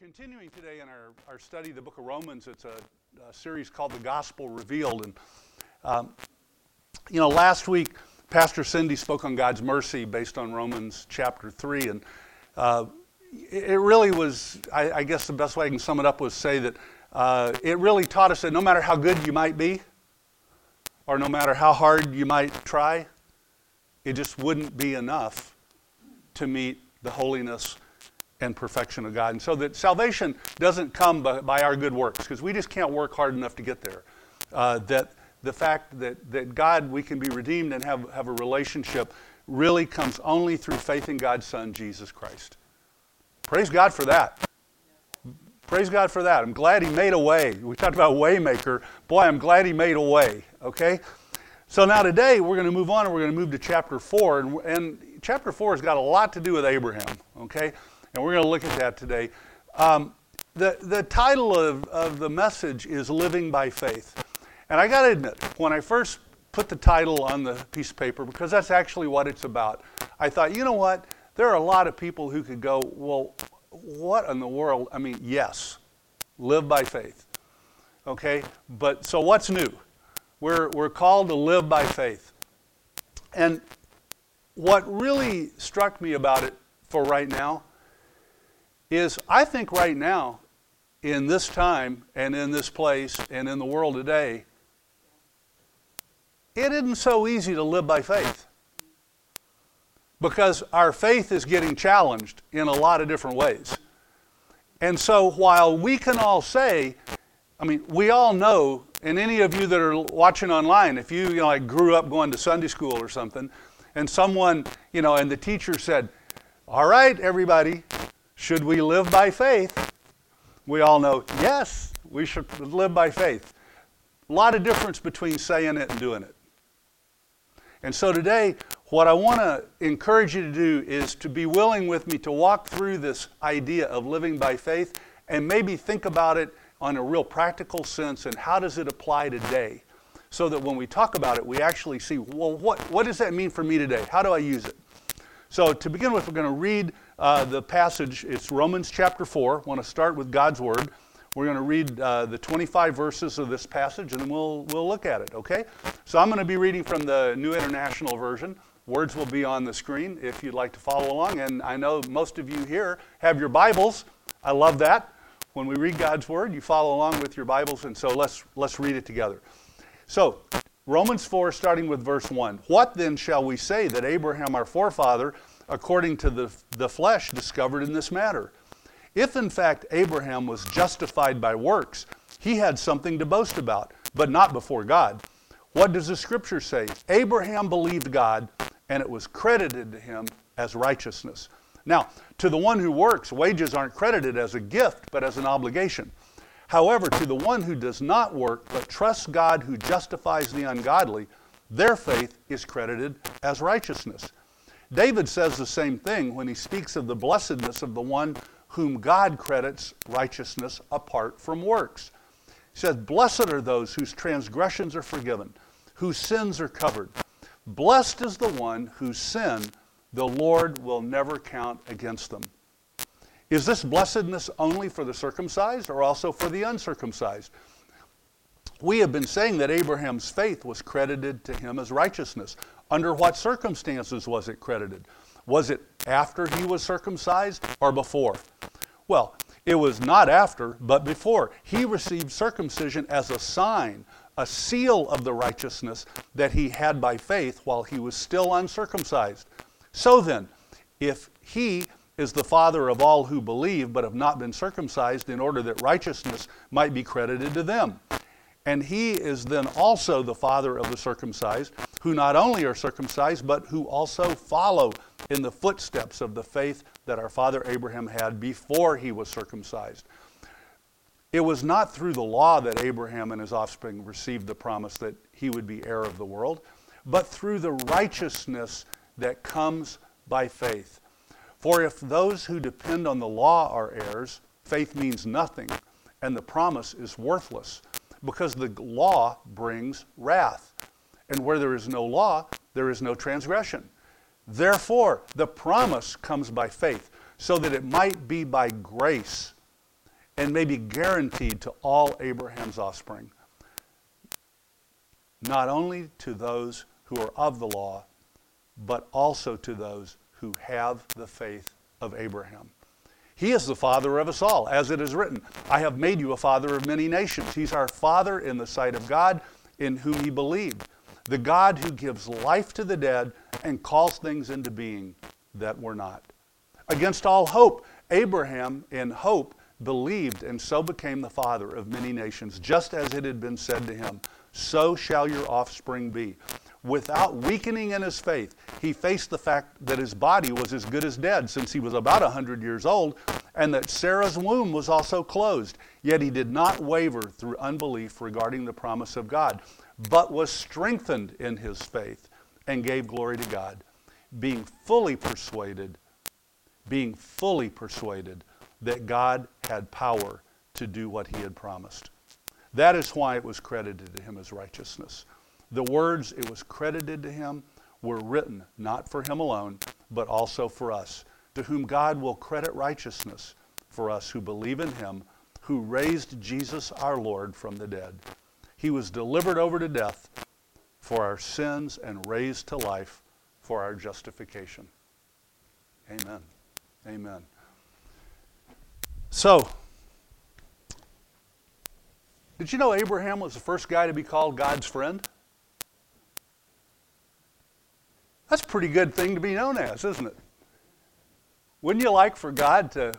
we're continuing today in our, our study the book of Romans. It's a, a series called The Gospel Revealed. And, um, you know, last week, Pastor Cindy spoke on God's mercy based on Romans chapter 3. And uh, it really was, I, I, guess the best way I can sum it up was say that uh, it really taught us that no matter how good you might be, or no matter how hard you might try, it just wouldn't be enough to meet the holiness and perfection of God. And so that salvation doesn't come by, by our good works, because we just can't work hard enough to get there. Uh, that the fact that, that God, we can be redeemed and have, have a relationship, really comes only through faith in God's Son, Jesus Christ. Praise God for that. Praise God for that. I'm glad He made a way. We talked about waymaker. Boy, I'm glad He made a way. Okay? So now today we're going to move on and we're going to move to chapter 4. And, and chapter 4 has got a lot to do with Abraham. Okay? And we're going to look at that today. Um, the, the title of, of the message is Living by Faith. And I got to admit, when I first put the title on the piece of paper, because that's actually what it's about, I thought, you know what? There are a lot of people who could go, well, what in the world? I mean, yes, live by faith. Okay? But so what's new? We're, we're called to live by faith. And what really struck me about it for right now is I think right now, in this time and in this place and in the world today, it isn't so easy to live by faith. Because our faith is getting challenged in a lot of different ways. And so while we can all say, I mean, we all know, and any of you that are watching online, if you, you know, like grew up going to Sunday school or something, and someone, you know, and the teacher said, All right, everybody, should we live by faith? We all know, yes, we should live by faith. A lot of difference between saying it and doing it. And so today, what I want to encourage you to do is to be willing with me to walk through this idea of living by faith and maybe think about it on a real practical sense and how does it apply today so that when we talk about it, we actually see, well, what, what does that mean for me today? How do I use it? So, to begin with, we're going to read uh, the passage. It's Romans chapter 4. I want to start with God's Word. We're going to read uh, the 25 verses of this passage and then we'll, we'll look at it, okay? So, I'm going to be reading from the New International Version. Words will be on the screen if you'd like to follow along. And I know most of you here have your Bibles. I love that. When we read God's Word, you follow along with your Bibles. And so, let's, let's read it together. So, Romans 4, starting with verse 1. What then shall we say that Abraham, our forefather, according to the, the flesh, discovered in this matter? If in fact Abraham was justified by works, he had something to boast about, but not before God. What does the scripture say? Abraham believed God, and it was credited to him as righteousness. Now, to the one who works, wages aren't credited as a gift, but as an obligation. However, to the one who does not work, but trusts God who justifies the ungodly, their faith is credited as righteousness. David says the same thing when he speaks of the blessedness of the one whom God credits righteousness apart from works. He says, Blessed are those whose transgressions are forgiven, whose sins are covered. Blessed is the one whose sin the Lord will never count against them. Is this blessedness only for the circumcised or also for the uncircumcised? We have been saying that Abraham's faith was credited to him as righteousness. Under what circumstances was it credited? Was it after he was circumcised or before? Well, it was not after, but before. He received circumcision as a sign, a seal of the righteousness that he had by faith while he was still uncircumcised. So then, if he is the father of all who believe but have not been circumcised, in order that righteousness might be credited to them. And he is then also the father of the circumcised, who not only are circumcised, but who also follow in the footsteps of the faith that our father Abraham had before he was circumcised. It was not through the law that Abraham and his offspring received the promise that he would be heir of the world, but through the righteousness that comes by faith. For if those who depend on the law are heirs, faith means nothing, and the promise is worthless, because the law brings wrath. And where there is no law, there is no transgression. Therefore, the promise comes by faith, so that it might be by grace and may be guaranteed to all Abraham's offspring, not only to those who are of the law, but also to those who have the faith of Abraham. He is the father of us all, as it is written, I have made you a father of many nations. He's our father in the sight of God, in whom he believed, the God who gives life to the dead and calls things into being that were not. Against all hope, Abraham, in hope, believed and so became the father of many nations, just as it had been said to him, So shall your offspring be. Without weakening in his faith, he faced the fact that his body was as good as dead since he was about a 100 years old, and that Sarah's womb was also closed. Yet he did not waver through unbelief regarding the promise of God, but was strengthened in his faith and gave glory to God, being fully persuaded, being fully persuaded that God had power to do what he had promised. That is why it was credited to him as righteousness. The words it was credited to him were written not for him alone, but also for us, to whom God will credit righteousness for us who believe in him, who raised Jesus our Lord from the dead. He was delivered over to death for our sins and raised to life for our justification. Amen. Amen. So, did you know Abraham was the first guy to be called God's friend? That's a pretty good thing to be known as, isn't it? Wouldn't you like for God to,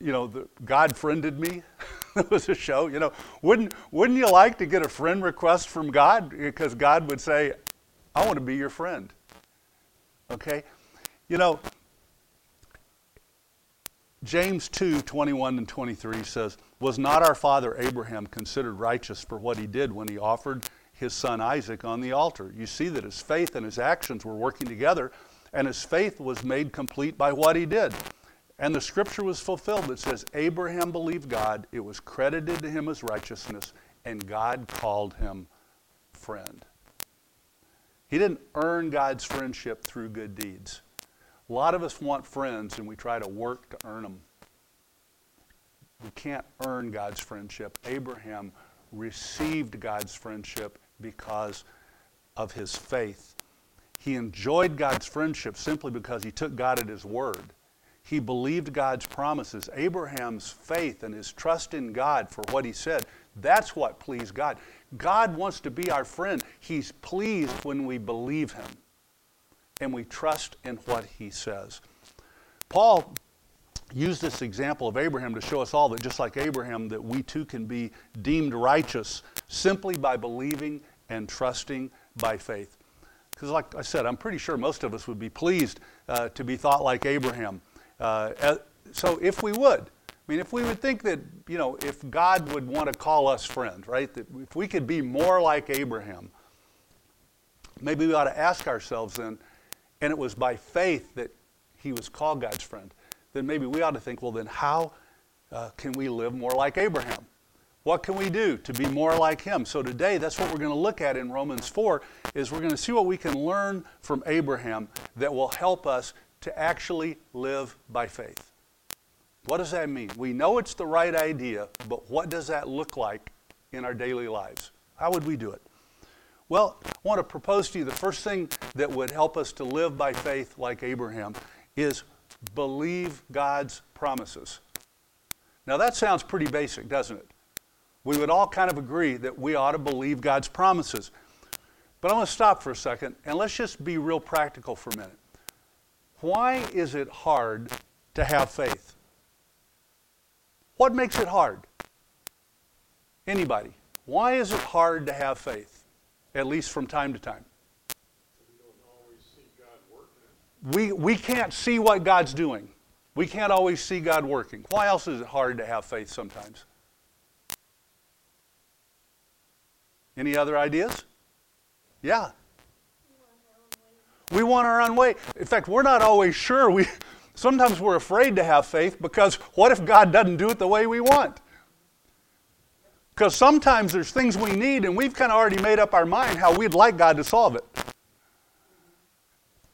you know, the, God friended me? it was a show, you know. Wouldn't, wouldn't you like to get a friend request from God? Because God would say, I want to be your friend. Okay? You know, James 2 21 and 23 says, Was not our father Abraham considered righteous for what he did when he offered his son Isaac on the altar? You see that his faith and his actions were working together, and his faith was made complete by what he did. And the scripture was fulfilled that says, Abraham believed God, it was credited to him as righteousness, and God called him friend. He didn't earn God's friendship through good deeds. A lot of us want friends and we try to work to earn them. We can't earn God's friendship. Abraham received God's friendship because of his faith. He enjoyed God's friendship simply because he took God at his word. He believed God's promises. Abraham's faith and his trust in God for what he said, that's what pleased God. God wants to be our friend. He's pleased when we believe him and we trust in what he says. Paul used this example of Abraham to show us all that just like Abraham that we too can be deemed righteous simply by believing and trusting by faith. Because like I said, I'm pretty sure most of us would be pleased uh, to be thought like Abraham. Uh, so if we would, I mean, if we would think that, you know, if God would want to call us friends, right, that if we could be more like Abraham, maybe we ought to ask ourselves then, and it was by faith that he was called God's friend, then maybe we ought to think, well, then how uh, can we live more like Abraham? What can we do to be more like him? So today, that's what we're going to look at in Romans 4, is we're going to see what we can learn from Abraham that will help us to actually live by faith. What does that mean? We know it's the right idea, but what does that look like in our daily lives? How would we do it? Well, I want to propose to you the first thing that would help us to live by faith like Abraham is believe God's promises. Now, that sounds pretty basic, doesn't it? We would all kind of agree that we ought to believe God's promises. But I want to stop for a second and let's just be real practical for a minute. Why is it hard to have faith? What makes it hard? Anybody. Why is it hard to have faith? at least from time to time. We, we can't see what God's doing. We can't always see God working. Why else is it hard to have faith sometimes? Any other ideas? Yeah. We want our own way. In fact, we're not always sure. We, sometimes we're afraid to have faith because what if God doesn't do it the way we want? Because sometimes there's things we need and we've kind of already made up our mind how we'd like God to solve it,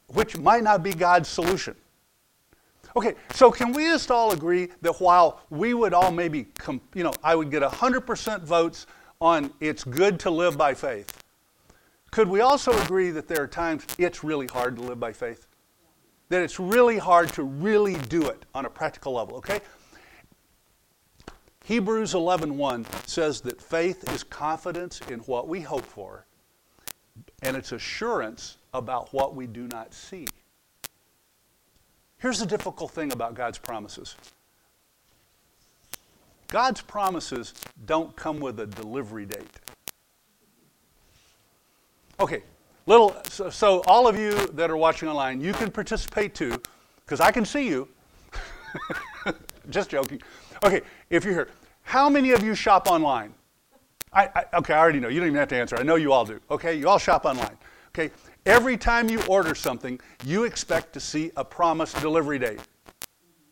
which might not be God's solution. Okay, so can we just all agree that while we would all maybe, you know, I would get 100% votes on it's good to live by faith, could we also agree that there are times it's really hard to live by faith? That it's really hard to really do it on a practical level, okay? Hebrews 11:1 says that faith is confidence in what we hope for and it's assurance about what we do not see. Here's the difficult thing about God's promises. God's promises don't come with a delivery date. Okay, little so, so all of you that are watching online, you can participate too because I can see you. Just joking. Okay, if you're here, how many of you shop online? I, I, okay, I already know. You don't even have to answer. I know you all do. Okay, you all shop online. Okay, every time you order something, you expect to see a promised delivery date,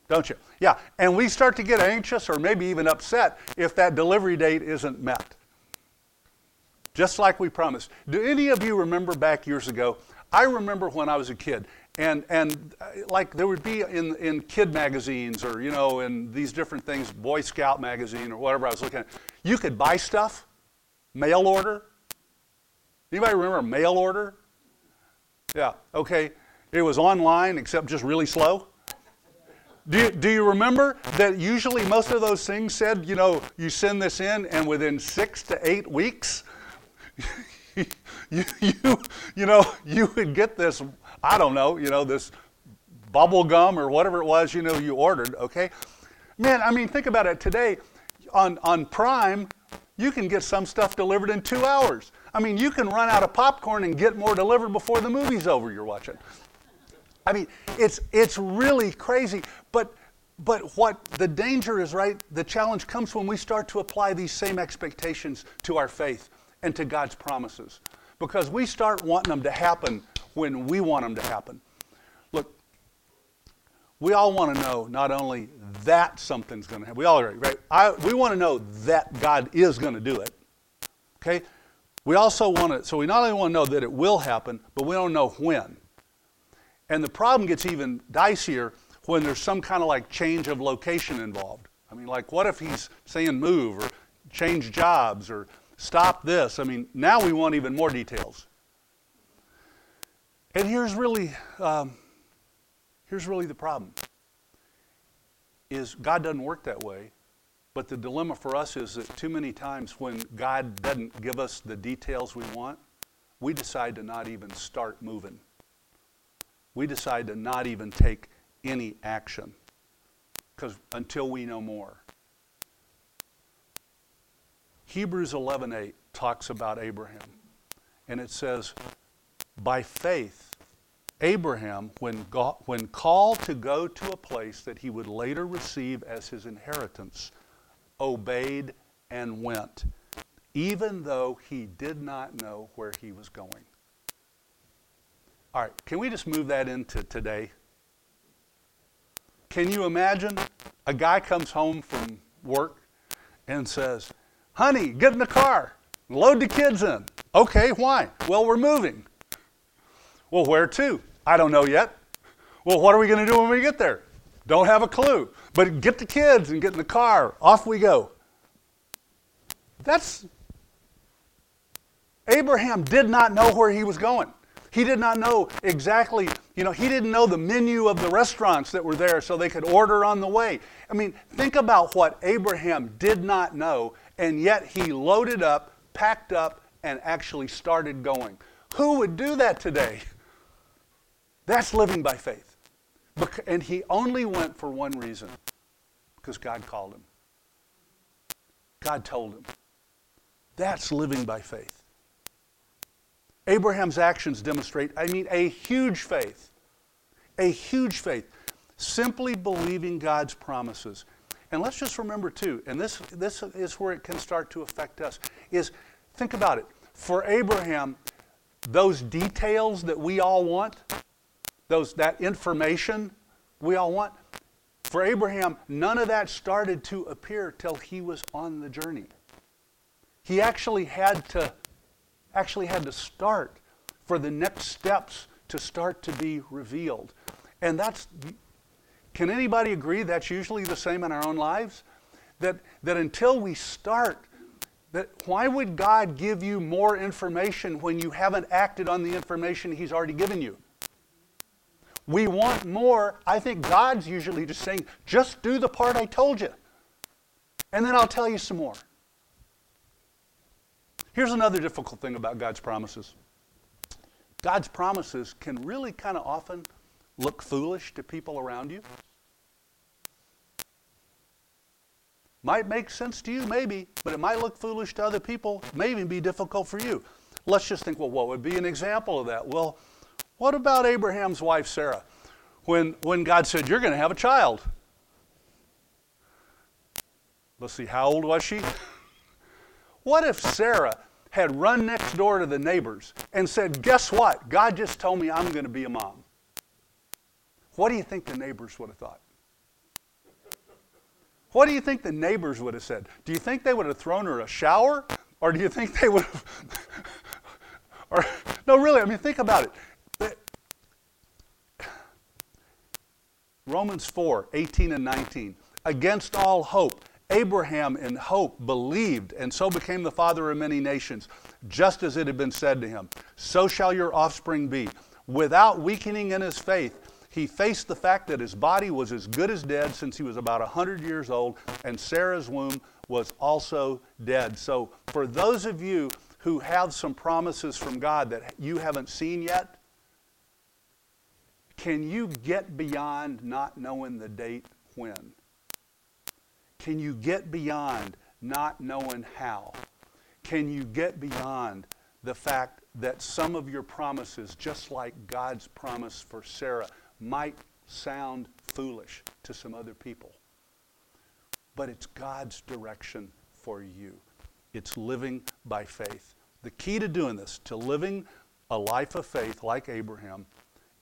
don't you? Yeah, and we start to get anxious or maybe even upset if that delivery date isn't met. Just like we promised. Do any of you remember back years ago? I remember when I was a kid, and and uh, like there would be in in kid magazines or you know in these different things, Boy Scout magazine or whatever I was looking at. You could buy stuff, mail order. Anybody remember mail order? Yeah. Okay. It was online, except just really slow. Do you, do you remember that usually most of those things said, you know, you send this in, and within six to eight weeks, you, you, you know, you would get this I don't know, you know, this bubble gum or whatever it was, you know, you ordered, okay? Man, I mean, think about it. Today, on, on Prime, you can get some stuff delivered in two hours. I mean, you can run out of popcorn and get more delivered before the movie's over you're watching. I mean, it's, it's really crazy. But, but what the danger is, right? The challenge comes when we start to apply these same expectations to our faith and to God's promises. Because we start wanting them to happen when we want them to happen. Look, we all want to know not only that something's going to happen, we all agree, right? I, we want to know that God is going to do it. Okay? We also want to, so we not only want to know that it will happen, but we don't know when. And the problem gets even dicier when there's some kind of like change of location involved. I mean, like, what if he's saying move or change jobs or stop this? I mean, now we want even more details. And here's really, um, here's really the problem: is God doesn't work that way. But the dilemma for us is that too many times when God doesn't give us the details we want, we decide to not even start moving. We decide to not even take any action because until we know more. Hebrews 11:8 talks about Abraham and it says by faith, Abraham, when, when called to go to a place that he would later receive as his inheritance, obeyed and went, even though he did not know where he was going. All right, can we just move that into today? Can you imagine a guy comes home from work and says, Honey, get in the car, load the kids in. Okay, why? Well, we're moving. Well, where to? I don't know yet. Well, what are we going to do when we get there? Don't have a clue. But get the kids and get in the car. Off we go. That's. Abraham did not know where he was going. He did not know exactly, you know, he didn't know the menu of the restaurants that were there so they could order on the way. I mean, think about what Abraham did not know, and yet he loaded up, packed up, and actually started going. Who would do that today? That's living by faith. And he only went for one reason because God called him. God told him. That's living by faith. Abraham's actions demonstrate, I mean, a huge faith. A huge faith. Simply believing God's promises. And let's just remember, too, and this, this is where it can start to affect us, is think about it. For Abraham, those details that we all want, those, that information we all want. For Abraham, none of that started to appear till he was on the journey. He actually had to actually had to start for the next steps to start to be revealed. And that's Can anybody agree that's usually the same in our own lives? That, that until we start, that why would God give you more information when you haven't acted on the information He's already given you? We want more. I think God's usually just saying, just do the part I told you, and then I'll tell you some more. Here's another difficult thing about God's promises God's promises can really kind of often look foolish to people around you. Might make sense to you, maybe, but it might look foolish to other people, maybe be difficult for you. Let's just think, well, what would be an example of that? Well, what about Abraham's wife, Sarah? When, when God said, You're going to have a child. Let's see, how old was she? What if Sarah had run next door to the neighbors and said, Guess what? God just told me I'm going to be a mom. What do you think the neighbors would have thought? What do you think the neighbors would have said? Do you think they would have thrown her a shower? Or do you think they would have. or, no, really, I mean, think about it. Romans 4 18 and 19. Against all hope, Abraham in hope believed and so became the father of many nations, just as it had been said to him, So shall your offspring be. Without weakening in his faith, he faced the fact that his body was as good as dead since he was about 100 years old, and Sarah's womb was also dead. So, for those of you who have some promises from God that you haven't seen yet, can you get beyond not knowing the date when? Can you get beyond not knowing how? Can you get beyond the fact that some of your promises, just like God's promise for Sarah, might sound foolish to some other people. But it's God's direction for you. It's living by faith. The key to doing this, to living a life of faith like Abraham,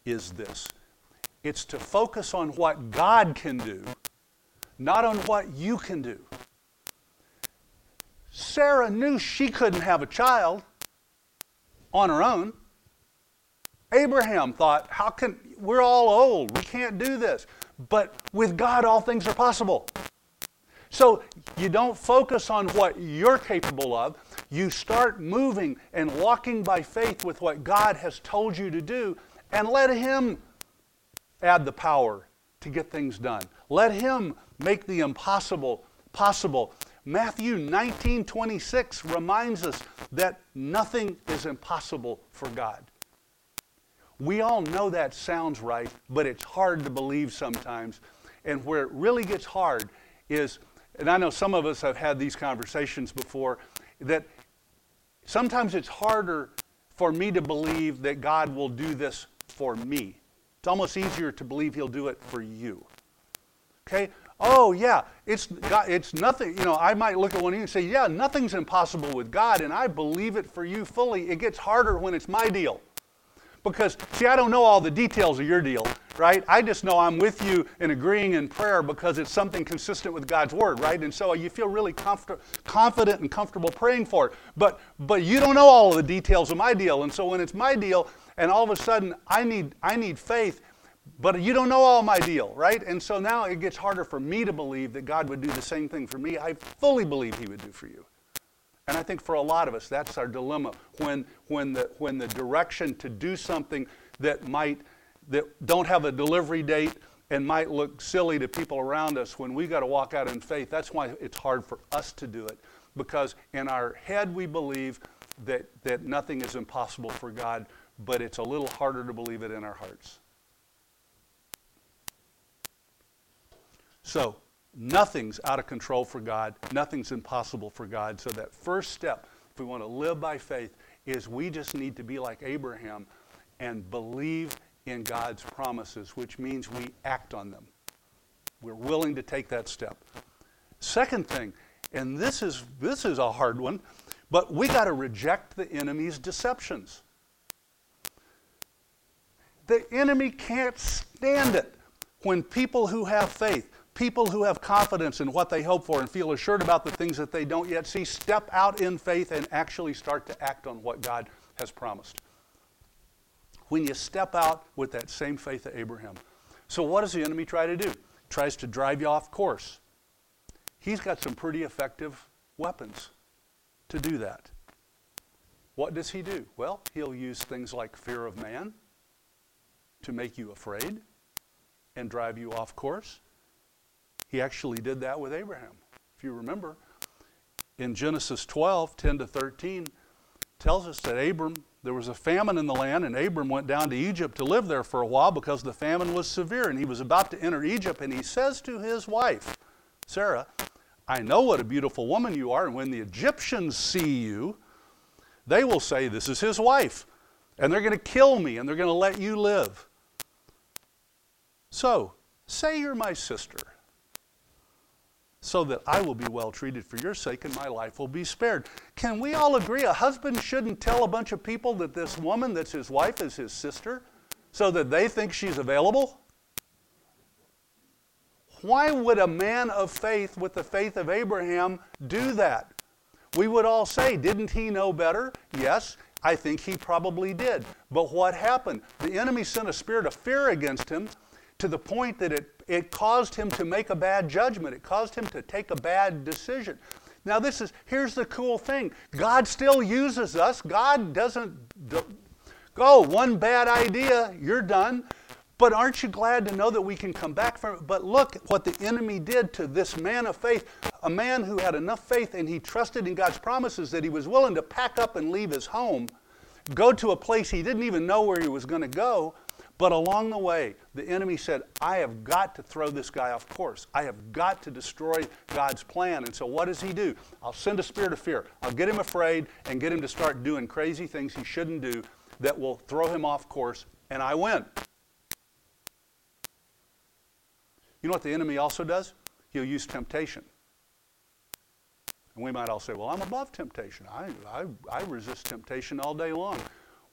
is this it's to focus on what God can do, not on what you can do. Sarah knew she couldn't have a child on her own. Abraham thought, how can, we're all old, we can't do this. But with God, all things are possible. So you don't focus on what you're capable of. You start moving and walking by faith with what God has told you to do, and let Him add the power to get things done. Let Him make the impossible possible. Matthew 19:26 reminds us that nothing is impossible for God. We all know that sounds right, but it's hard to believe sometimes. And where it really gets hard is, and I know some of us have had these conversations before, that sometimes it's harder for me to believe that God will do this for me. It's almost easier to believe He'll do it for you. Okay? Oh, yeah, it's, God, it's nothing. You know, I might look at one of you and say, yeah, nothing's impossible with God, and I believe it for you fully. It gets harder when it's my deal. Because, see, I don't know all the details of your deal, right? I just know I'm with you in agreeing in prayer because it's something consistent with God's word, right? And so you feel really comfort, confident and comfortable praying for it. But, but you don't know all of the details of my deal. And so when it's my deal, and all of a sudden I need, I need faith, but you don't know all my deal, right? And so now it gets harder for me to believe that God would do the same thing for me I fully believe He would do for you. And I think for a lot of us, that's our dilemma. When, when, the, when the direction to do something that might, that don't have a delivery date and might look silly to people around us, when we got to walk out in faith, that's why it's hard for us to do it. Because in our head, we believe that, that nothing is impossible for God, but it's a little harder to believe it in our hearts. So, Nothing's out of control for God. Nothing's impossible for God. So, that first step, if we want to live by faith, is we just need to be like Abraham and believe in God's promises, which means we act on them. We're willing to take that step. Second thing, and this is, this is a hard one, but we got to reject the enemy's deceptions. The enemy can't stand it when people who have faith, People who have confidence in what they hope for and feel assured about the things that they don't yet see step out in faith and actually start to act on what God has promised. When you step out with that same faith of Abraham, So, what does the enemy try to do? He tries to drive you off course. He's got some pretty effective weapons to do that. What does he do? Well, he'll use things like fear of man to make you afraid and drive you off course. He actually did that with Abraham. If you remember, in Genesis 12, 10 to 13, tells us that Abram, there was a famine in the land, and Abram went down to Egypt to live there for a while because the famine was severe. And he was about to enter Egypt, and he says to his wife, Sarah, I know what a beautiful woman you are, and when the Egyptians see you, they will say, This is his wife, and they're going to kill me, and they're going to let you live. So, say you're my sister so that I will be well treated for your sake and my life will be spared. Can we all agree a husband shouldn't tell a bunch of people that this woman that's his wife is his sister so that they think she's available? Why would a man of faith with the faith of Abraham do that? We would all say, didn't he know better? Yes, I think he probably did. But what happened? The enemy sent a spirit of fear against him to the point that it, it caused him to make a bad judgment. It caused him to take a bad decision. Now, this is, here's the cool thing God still uses us. God doesn't go, one bad idea, you're done. But aren't you glad to know that we can come back from it? But look what the enemy did to this man of faith, a man who had enough faith and he trusted in God's promises that he was willing to pack up and leave his home, go to a place he didn't even know where he was going to go, but along the way, the enemy said, I have got to throw this guy off course. I have got to destroy God's plan. And so what does he do? I'll send a spirit of fear. I'll get him afraid and get him to start doing crazy things he shouldn't do that will throw him off course, and I win. You know what the enemy also does? He'll use temptation. And we might all say, well, I'm above temptation. I, I, I resist temptation all day long.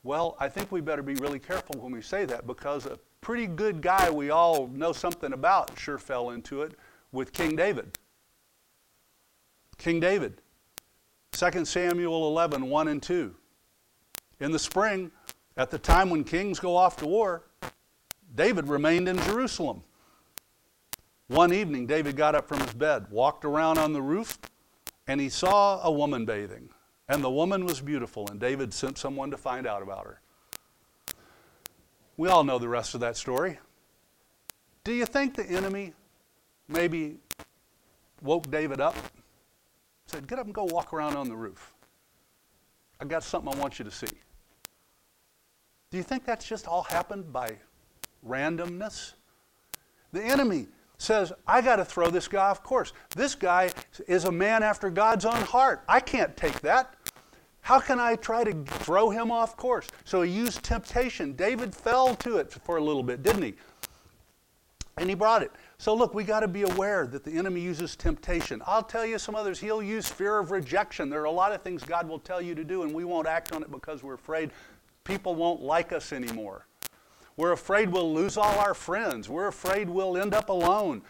Well, I think we better be really careful when we say that because a pretty good guy we all know something about sure fell into it with King David. King David. 2 Samuel 11, 1 and 2. In the spring, at the time when kings go off to war, David remained in Jerusalem. One evening, David got up from his bed, walked around on the roof, and he saw a woman bathing. And the woman was beautiful, and David sent someone to find out about her. We all know the rest of that story. Do you think the enemy maybe woke David up? Said, Get up and go walk around on the roof. I got something I want you to see. Do you think that's just all happened by randomness? The enemy says, I got to throw this guy off course. This guy is a man after God's own heart. I can't take that. How can I try to throw him off course? So he used temptation. David fell to it for a little bit, didn't he? And he brought it. So look, we got to be aware that the enemy uses temptation. I'll tell you some others. He'll use fear of rejection. There are a lot of things God will tell you to do, and we won't act on it because we're afraid people won't like us anymore. We're afraid we'll lose all our friends. We're afraid we'll end up alone.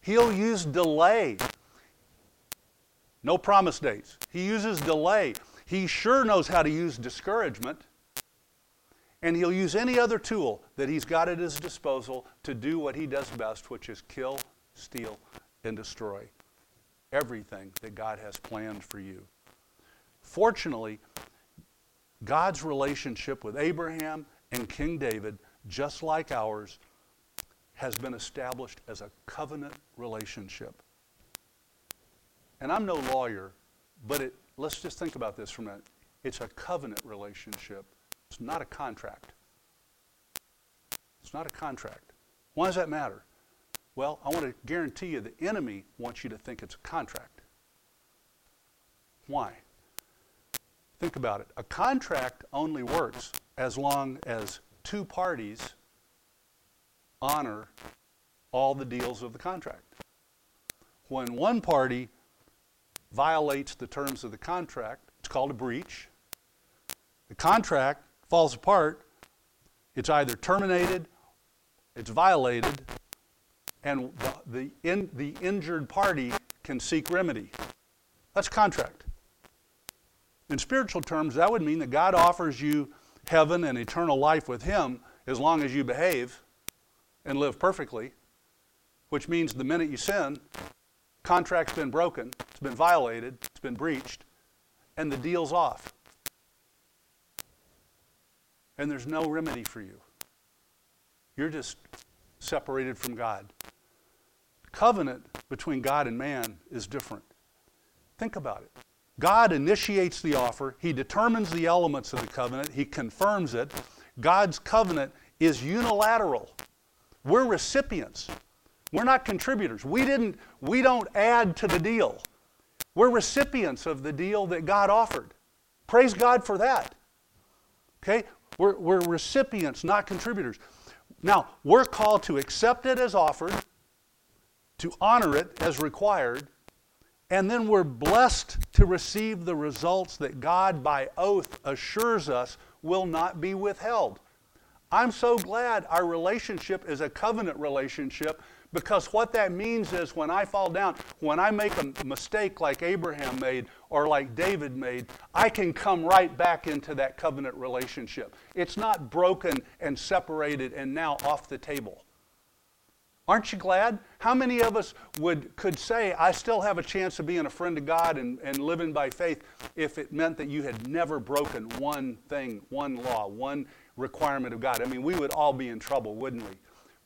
He'll use delay. No promise dates. He uses delay. He sure knows how to use discouragement, and he'll use any other tool that he's got at his disposal to do what he does best, which is kill, steal, and destroy everything that God has planned for you. Fortunately, God's relationship with Abraham and King David, just like ours, has been established as a covenant relationship. And I'm no lawyer, but it let's just think about this for a minute. It's a covenant relationship, it's not a contract. It's not a contract. Why does that matter? Well, I want to guarantee you the enemy wants you to think it's a contract. Why? Think about it. A contract only works as long as two parties honor all the deals of the contract. When one party violates the terms of the contract, it's called a breach. The contract falls apart, it's either terminated, it's violated, and the, the, in, the injured party can seek remedy. That's contract. In spiritual terms, that would mean that God offers you heaven and eternal life with Him as long as you behave, and live perfectly, which means the minute you sin, contract's been broken, it's been violated, it's been breached, and the deal's off. And there's no remedy for you. You're just separated from God. Covenant between God and man is different. Think about it. God initiates the offer, He determines the elements of the covenant, He confirms it. God's covenant is unilateral. We're recipients. We're not contributors. We didn't we don't add to the deal. We're recipients of the deal that God offered. Praise God for that. Okay? We're, we're recipients, not contributors. Now, we're called to accept it as offered, to honor it as required, and then we're blessed to receive the results that God, by oath, assures us will not be withheld. I'm so glad our relationship is a covenant relationship because what that means is when I fall down, when I make a mistake like Abraham made or like David made, I can come right back into that covenant relationship. It's not broken and separated and now off the table. Aren't you glad? How many of us would, could say, I still have a chance of being a friend of God and, and living by faith if it meant that you had never broken one thing, one law, one requirement of God? I mean, we would all be in trouble, wouldn't we?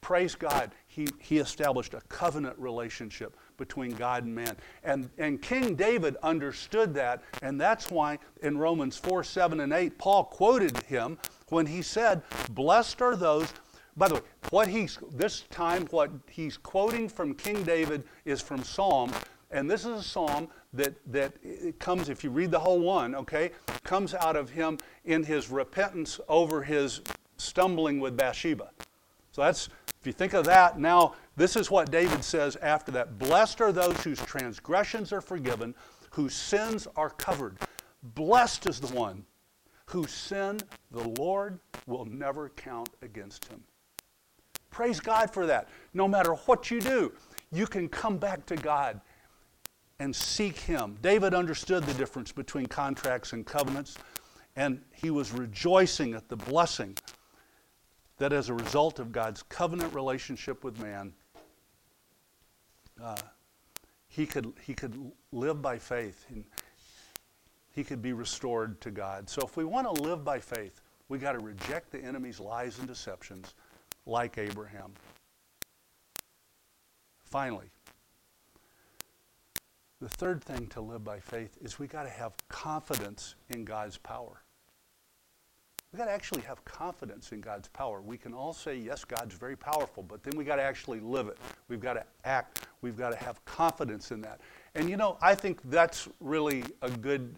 Praise God, he, he established a covenant relationship between God and man. And, and King David understood that, and that's why in Romans 4 7 and 8, Paul quoted him when he said, Blessed are those by the way, what he's this time what he's quoting from King David is from Psalm, and this is a psalm that that comes if you read the whole one, okay, comes out of him in his repentance over his stumbling with Bathsheba. So that's if you think of that, now this is what David says after that. Blessed are those whose transgressions are forgiven, whose sins are covered. Blessed is the one whose sin the Lord will never count against him. Praise God for that. No matter what you do, you can come back to God and seek Him. David understood the difference between contracts and covenants, and he was rejoicing at the blessing that as a result of God's covenant relationship with man, uh, he, could, he could live by faith and he could be restored to God. So if we want to live by faith, we got to reject the enemy's lies and deceptions like Abraham. Finally, the third thing to live by faith is we got to have confidence in God's power. We got to actually have confidence in God's power. We can all say, yes, God's very powerful, but then we got to actually live it. We've got to act. We've got to have confidence in that. And you know, I think that's really a good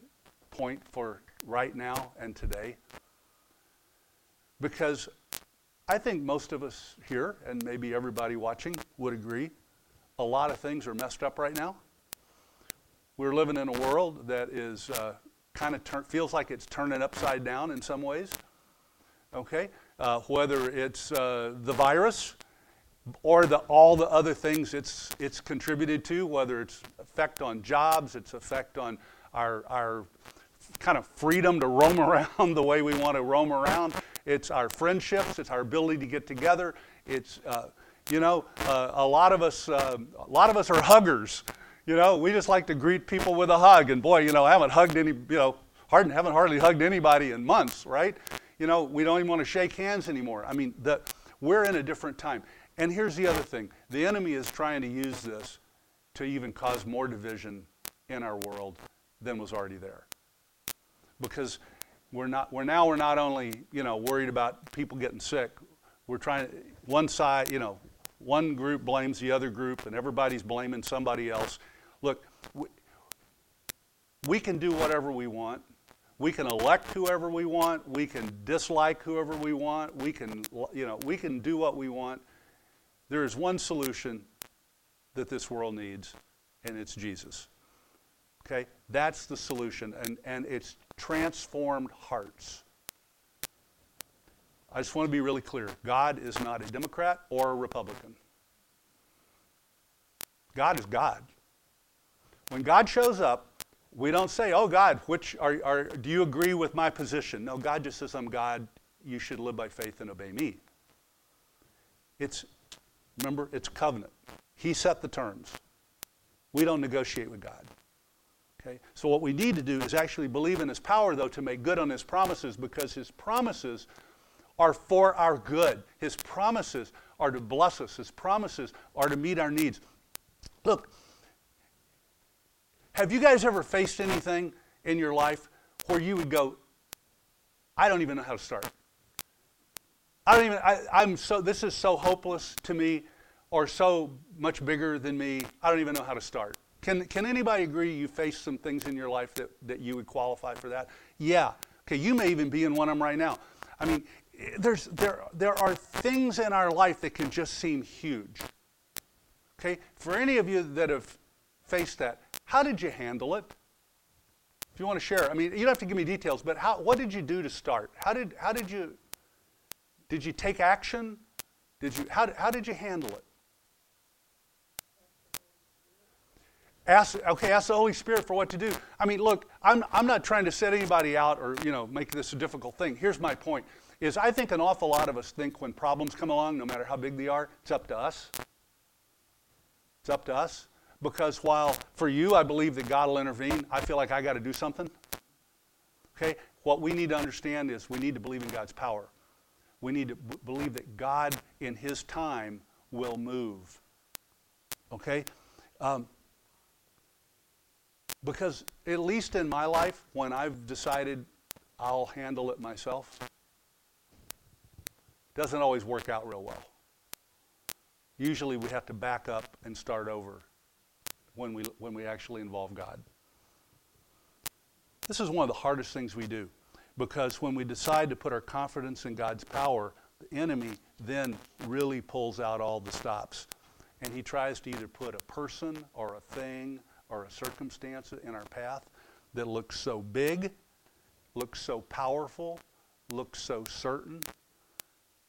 point for right now and today. Because I think most of us here, and maybe everybody watching, would agree a lot of things are messed up right now. We're living in a world that is uh, kind of tur- feels like it's turning upside down in some ways. Okay, uh, whether it's uh, the virus or the, all the other things it's it's contributed to, whether it's effect on jobs, its effect on our our kind of freedom to roam around the way we want to roam around. It's our friendships. It's our ability to get together. It's, uh, you know, uh, a lot of us, uh, a lot of us are huggers. You know, we just like to greet people with a hug. And boy, you know, I haven't hugged any, you know, hard, haven't hardly hugged anybody in months, right? You know, we don't even want to shake hands anymore. I mean, the, we're in a different time. And here's the other thing the enemy is trying to use this to even cause more division in our world than was already there. Because we're not we're now we're not only you know worried about people getting sick. We're trying one side you know one group blames the other group and everybody's blaming somebody else. Look we, we can do whatever we want. We can elect whoever we want. We can dislike whoever we want. We can you know we can do what we want. There is one solution that this world needs and it's jesus. Okay? That's the solution and and it's transformed hearts. I just want to be really clear God is not a Democrat or a Republican. God is God. When God shows up, we don't say, Oh, God, which are, are, do you agree with my position? No, God just says, I'm God. You should live by faith and obey me. It's, Remember, it's covenant. He set the terms. We don't negotiate with God. Okay? So what we need to do is actually believe in his power though to make good on his promises because his promises are for our good. His promises are to bless us. His promises are to meet our needs. Look, have you guys ever faced anything in your life where you would go, I don't even know how to start? I don't even, I, I'm so, this is so hopeless to me or so much bigger than me, I don't even know how to start. Can, can anybody agree you face some things in your life that, that you would qualify for that? Yeah. Okay, you may even be in one of them right now. I mean, there's, there, there are things in our life that can just seem huge. Okay, for any of you that have faced that, how did you handle it? If you want to share, I mean, you don't have to give me details, but how, what did you do to start? How did, how did you, did you take action? Did you, how, how did you handle it? Ask, okay, ask the Holy Spirit for what to do. I mean, look, I'm, I'm not trying to set anybody out or, you know, make this a difficult thing. Here's my point, is I think an awful lot of us think when problems come along, no matter how big they are, it's up to us. It's up to us. Because while for you, I believe that God will intervene, I feel like I got to do something. Okay? What we need to understand is we need to believe in God's power. We need to b- believe that God, in His time, will move. Okay? Um, because at least in my life, when I've decided I'll handle it myself, doesn't always work out real well. Usually we have to back up and start over when we, when we actually involve God. This is one of the hardest things we do because when we decide to put our confidence in God's power, the enemy then really pulls out all the stops. And he tries to either put a person or a thing or a circumstance in our path that looks so big, looks so powerful, looks so certain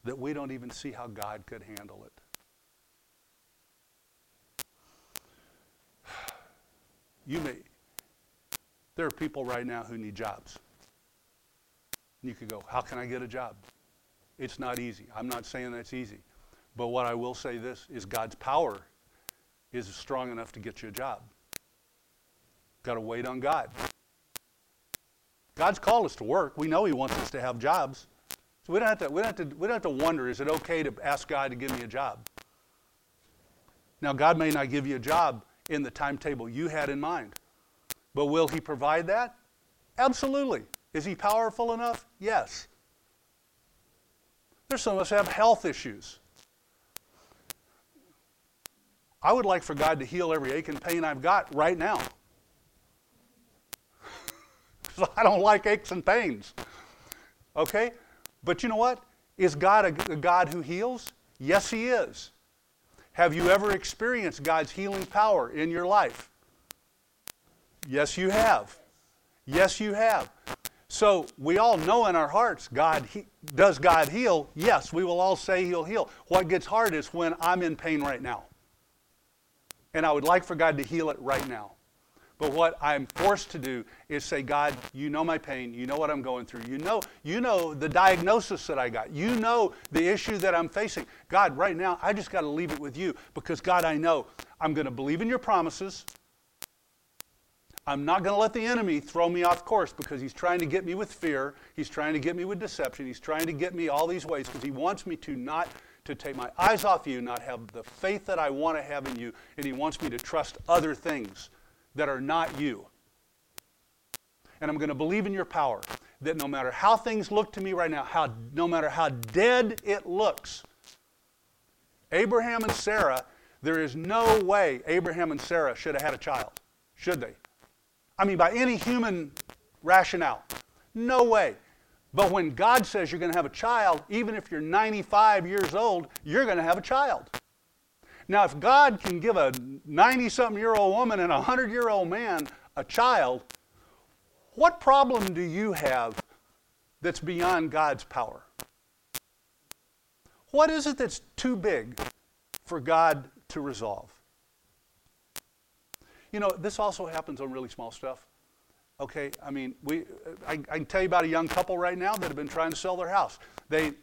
that we don't even see how God could handle it. You may, there are people right now who need jobs. You could go, How can I get a job? It's not easy. I'm not saying that's easy. But what I will say this is God's power is strong enough to get you a job. Got to wait on God. God's called us to work. We know He wants us to have jobs. So we don't have to, we don't have to, we don't have to wonder is it okay to ask God to give me a job? Now, God may not give you a job in the timetable you had in mind, but will He provide that? Absolutely. Is He powerful enough? Yes. There's some of us have health issues. I would like for God to heal every ache and pain I've got right now. I don't like aches and pains. Okay? But you know what? Is God a, a God who heals? Yes, He is. Have you ever experienced God's healing power in your life? Yes, you have. Yes, you have. So we all know in our hearts, God he, does God heal? Yes, we will all say He'll heal. What gets hard is when I'm in pain right now, and I would like for God to heal it right now. But what I'm forced to do is say, God, you know my pain. You know what I'm going through. You know, you know the diagnosis that I got. You know the issue that I'm facing. God, right now, I just got to leave it with you because, God, I know I'm going to believe in your promises. I'm not going to let the enemy throw me off course because he's trying to get me with fear. He's trying to get me with deception. He's trying to get me all these ways because he wants me to not to take my eyes off you, not have the faith that I want to have in you, and he wants me to trust other things that are not you. And I'm going to believe in your power that no matter how things look to me right now, how, no matter how dead it looks, Abraham and Sarah, there is no way Abraham and Sarah should have had a child, should they? I mean, by any human rationale. No way. But when God says you're going to have a child, even if you're 95 years old, you're going to have a child. Now, if God can give a 90 something year old woman and a 100 year old man a child, what problem do you have that's beyond God's power? What is it that's too big for God to resolve? You know, this also happens on really small stuff. Okay, I mean, we, I, I, can tell you about a young couple right now that have been trying to sell their house. They,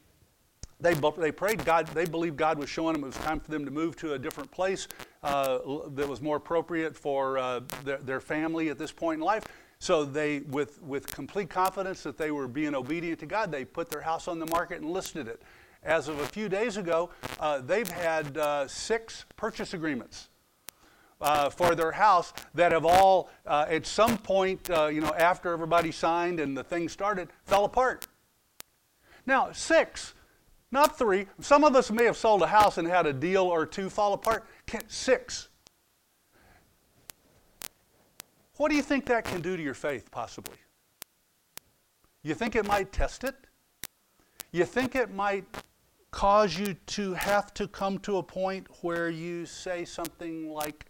they, they prayed God, they believed God was showing them it was time for them to move to a different place uh, that was more appropriate for uh, their, their family at this point in life. So they, with, with complete confidence that they were being obedient to God, they put their house on the market and listed it. As of a few days ago, uh, they've had uh, six purchase agreements. Uh, for their house that have all, uh, at some point, uh, you know, after everybody signed and the thing started, fell apart. Now, six not three. Some of us may have sold a house and had a deal or two fall apart. Six. What do you think that can do to your faith, possibly? You think it might test it? You think it might cause you to have to come to a point where you say something like,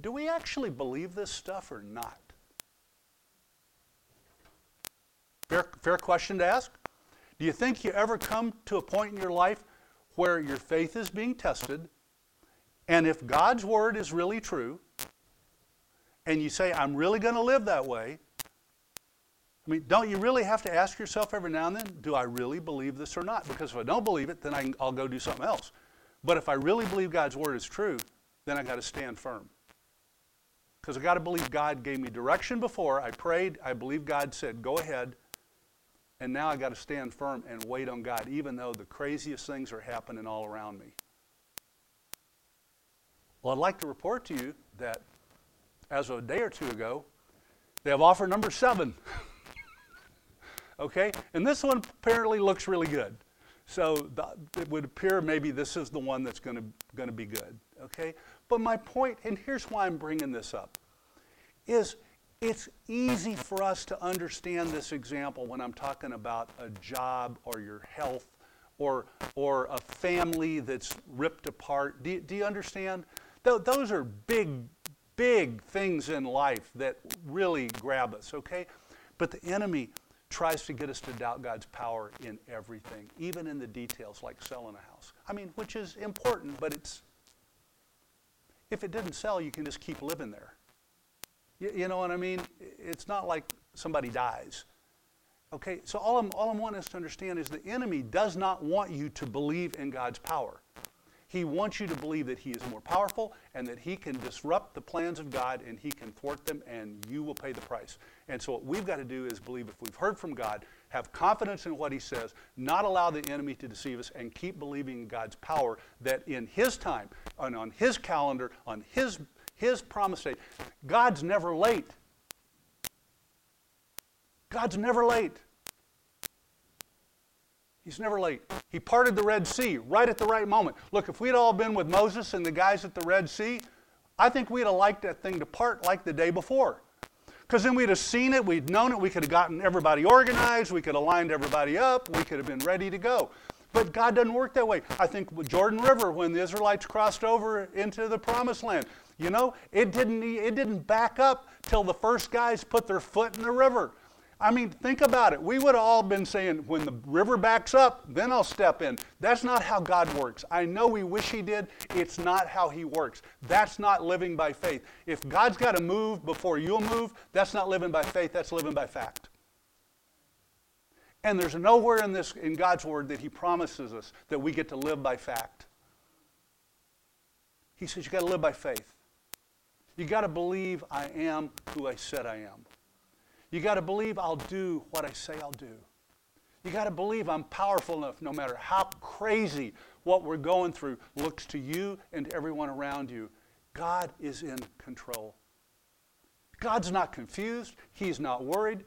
Do we actually believe this stuff or not? Fair, fair question to ask. Do you think you ever come to a point in your life where your faith is being tested? And if God's word is really true, and you say, I'm really going to live that way, I mean, don't you really have to ask yourself every now and then, do I really believe this or not? Because if I don't believe it, then I will go do something else. But if I really believe God's word is true, then I got to stand firm. Because I got to believe God gave me direction before. I prayed. I believe God said, go ahead. And now I got to stand firm and wait on God, even though the craziest things are happening all around me. Well, I'd like to report to you that as of a day or two ago, they have offer number seven. okay? And this one apparently looks really good. So the, it would appear maybe this is the one that's going to going to be good. Okay? But my point, and here's why I'm bringing this up, is it's easy for us to understand this example when I'm talking about a job or your health or, or a family that's ripped apart. Do you, do you understand? Th- those are big, big things in life that really grab us, okay? But the enemy tries to get us to doubt God's power in everything, even in the details like selling a house. I mean, which is important, but it's if it didn't sell, you can just keep living there. You, you know what I mean? It's not like somebody dies. Okay, so all I'm, all I'm wanting us to understand is the enemy does not want you to believe in God's power. He wants you to believe that He is more powerful and that He can disrupt the plans of God and He can thwart them and you will pay the price. And so what we've got to do is believe if we've heard from God, have confidence in what He says, not allow the enemy to deceive us, and keep believing in God's power that in His time and on His calendar, on His his promise date. God's never late. God's never late. He's never late. He parted the Red Sea right at the right moment. Look, if we'd all been with Moses and the guys at the Red Sea, I think we'd have liked that thing to part like the day before. Because then we'd have seen it, we'd known it, we could have gotten everybody organized, we could have lined everybody up, we could have been ready to go. But God doesn't work that way. I think with Jordan River, when the Israelites crossed over into the promised land, you know, it didn't, it didn't back up till the first guys put their foot in the river. I mean, think about it. We would have all been saying, when the river backs up, then I'll step in. That's not how God works. I know we wish He did. It's not how He works. That's not living by faith. If God's got to move before you'll move, that's not living by faith, that's living by fact. And there's nowhere in this in God's word that He promises us that we get to live by fact. He says you got to live by faith. You got to believe I am who I said I am. You got to believe I'll do what I say I'll do. You got to believe I'm powerful enough no matter how crazy what we're going through looks to you and everyone around you. God is in control. God's not confused. He's not worried.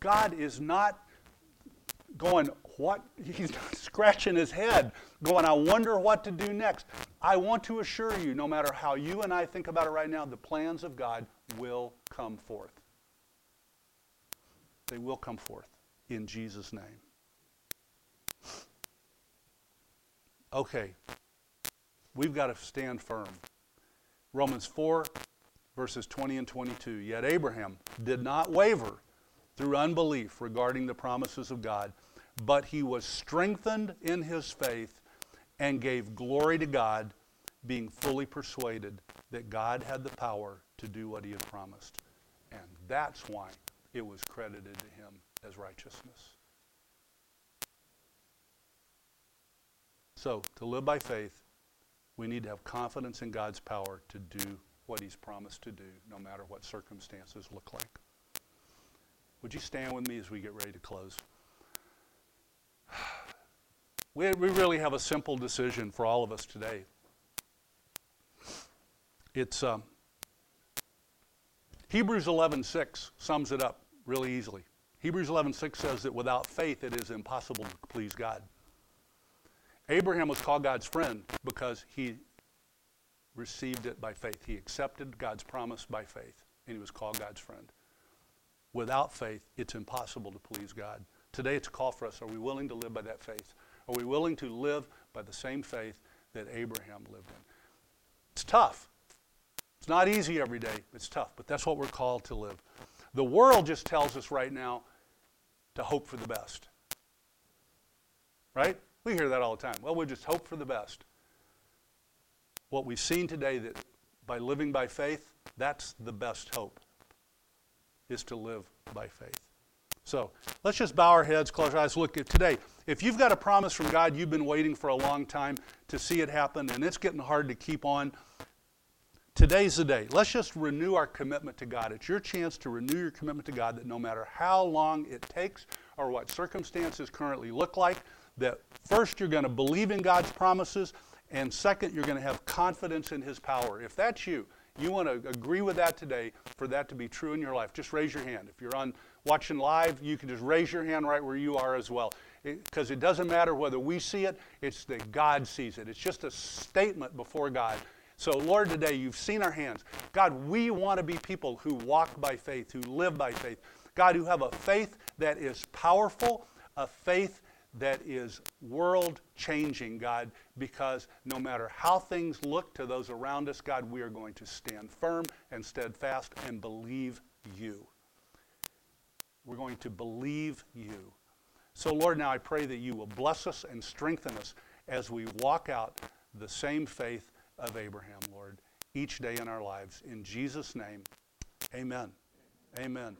God is not going, what? He's scratching his head, going, I wonder what to do next. I want to assure you, no matter how you and I think about it right now, the plans of God will come forth. They will come forth in Jesus' name. Okay, we've got to stand firm. Romans 4, verses 20 and 22. Yet Abraham did not waver through unbelief regarding the promises of God but he was strengthened in his faith and gave glory to God, being fully persuaded that God had the power to do what he had promised. And that's why it was credited to him as righteousness. So, to live by faith, we need to have confidence in God's power to do what He's promised to do, no matter what circumstances look like. Would you stand with me as we get ready to close? We, we really have a simple decision for all of us today. It's um, Hebrews 11:6 sums it up really easily. Hebrews 11:6 says that without faith it is impossible to please God. Abraham was called God's friend because he received it by faith. He accepted God's promise by faith, and he was called God's friend. Without faith, it's impossible to please God. Today, it's a call for us. Are we willing to live by that faith? Are we willing to live by the same faith that Abraham lived in? It's tough. It's not easy every day. It's tough, but that's what we're called to live. The world just tells us right now to hope for the best. Right? We hear that all the time. Well, we just hope for the best. What we've seen today that by living by faith, that's the best hope, is to live by faith. So let's just bow our heads, close our eyes, look at today. If you've got a promise from God, you've been waiting for a long time to see it happen, and it's getting hard to keep on. Today's the day. Let's just renew our commitment to God. It's your chance to renew your commitment to God that no matter how long it takes or what circumstances currently look like, that first you're going to believe in God's promises, and second, you're going to have confidence in His power. If that's you, you want to agree with that today for that to be true in your life, just raise your hand. If you're on watching live, you can just raise your hand right where you are as well. Because it, it doesn't matter whether we see it, it's that God sees it. It's just a statement before God. So, Lord, today you've seen our hands. God, we want to be people who walk by faith, who live by faith. God, who have a faith that is powerful, a faith that is world changing, God, because no matter how things look to those around us, God, we are going to stand firm and steadfast and believe you. We're going to believe you. So, Lord, now I pray that you will bless us and strengthen us as we walk out the same faith of Abraham, Lord, each day in our lives. In Jesus' name, amen. Amen.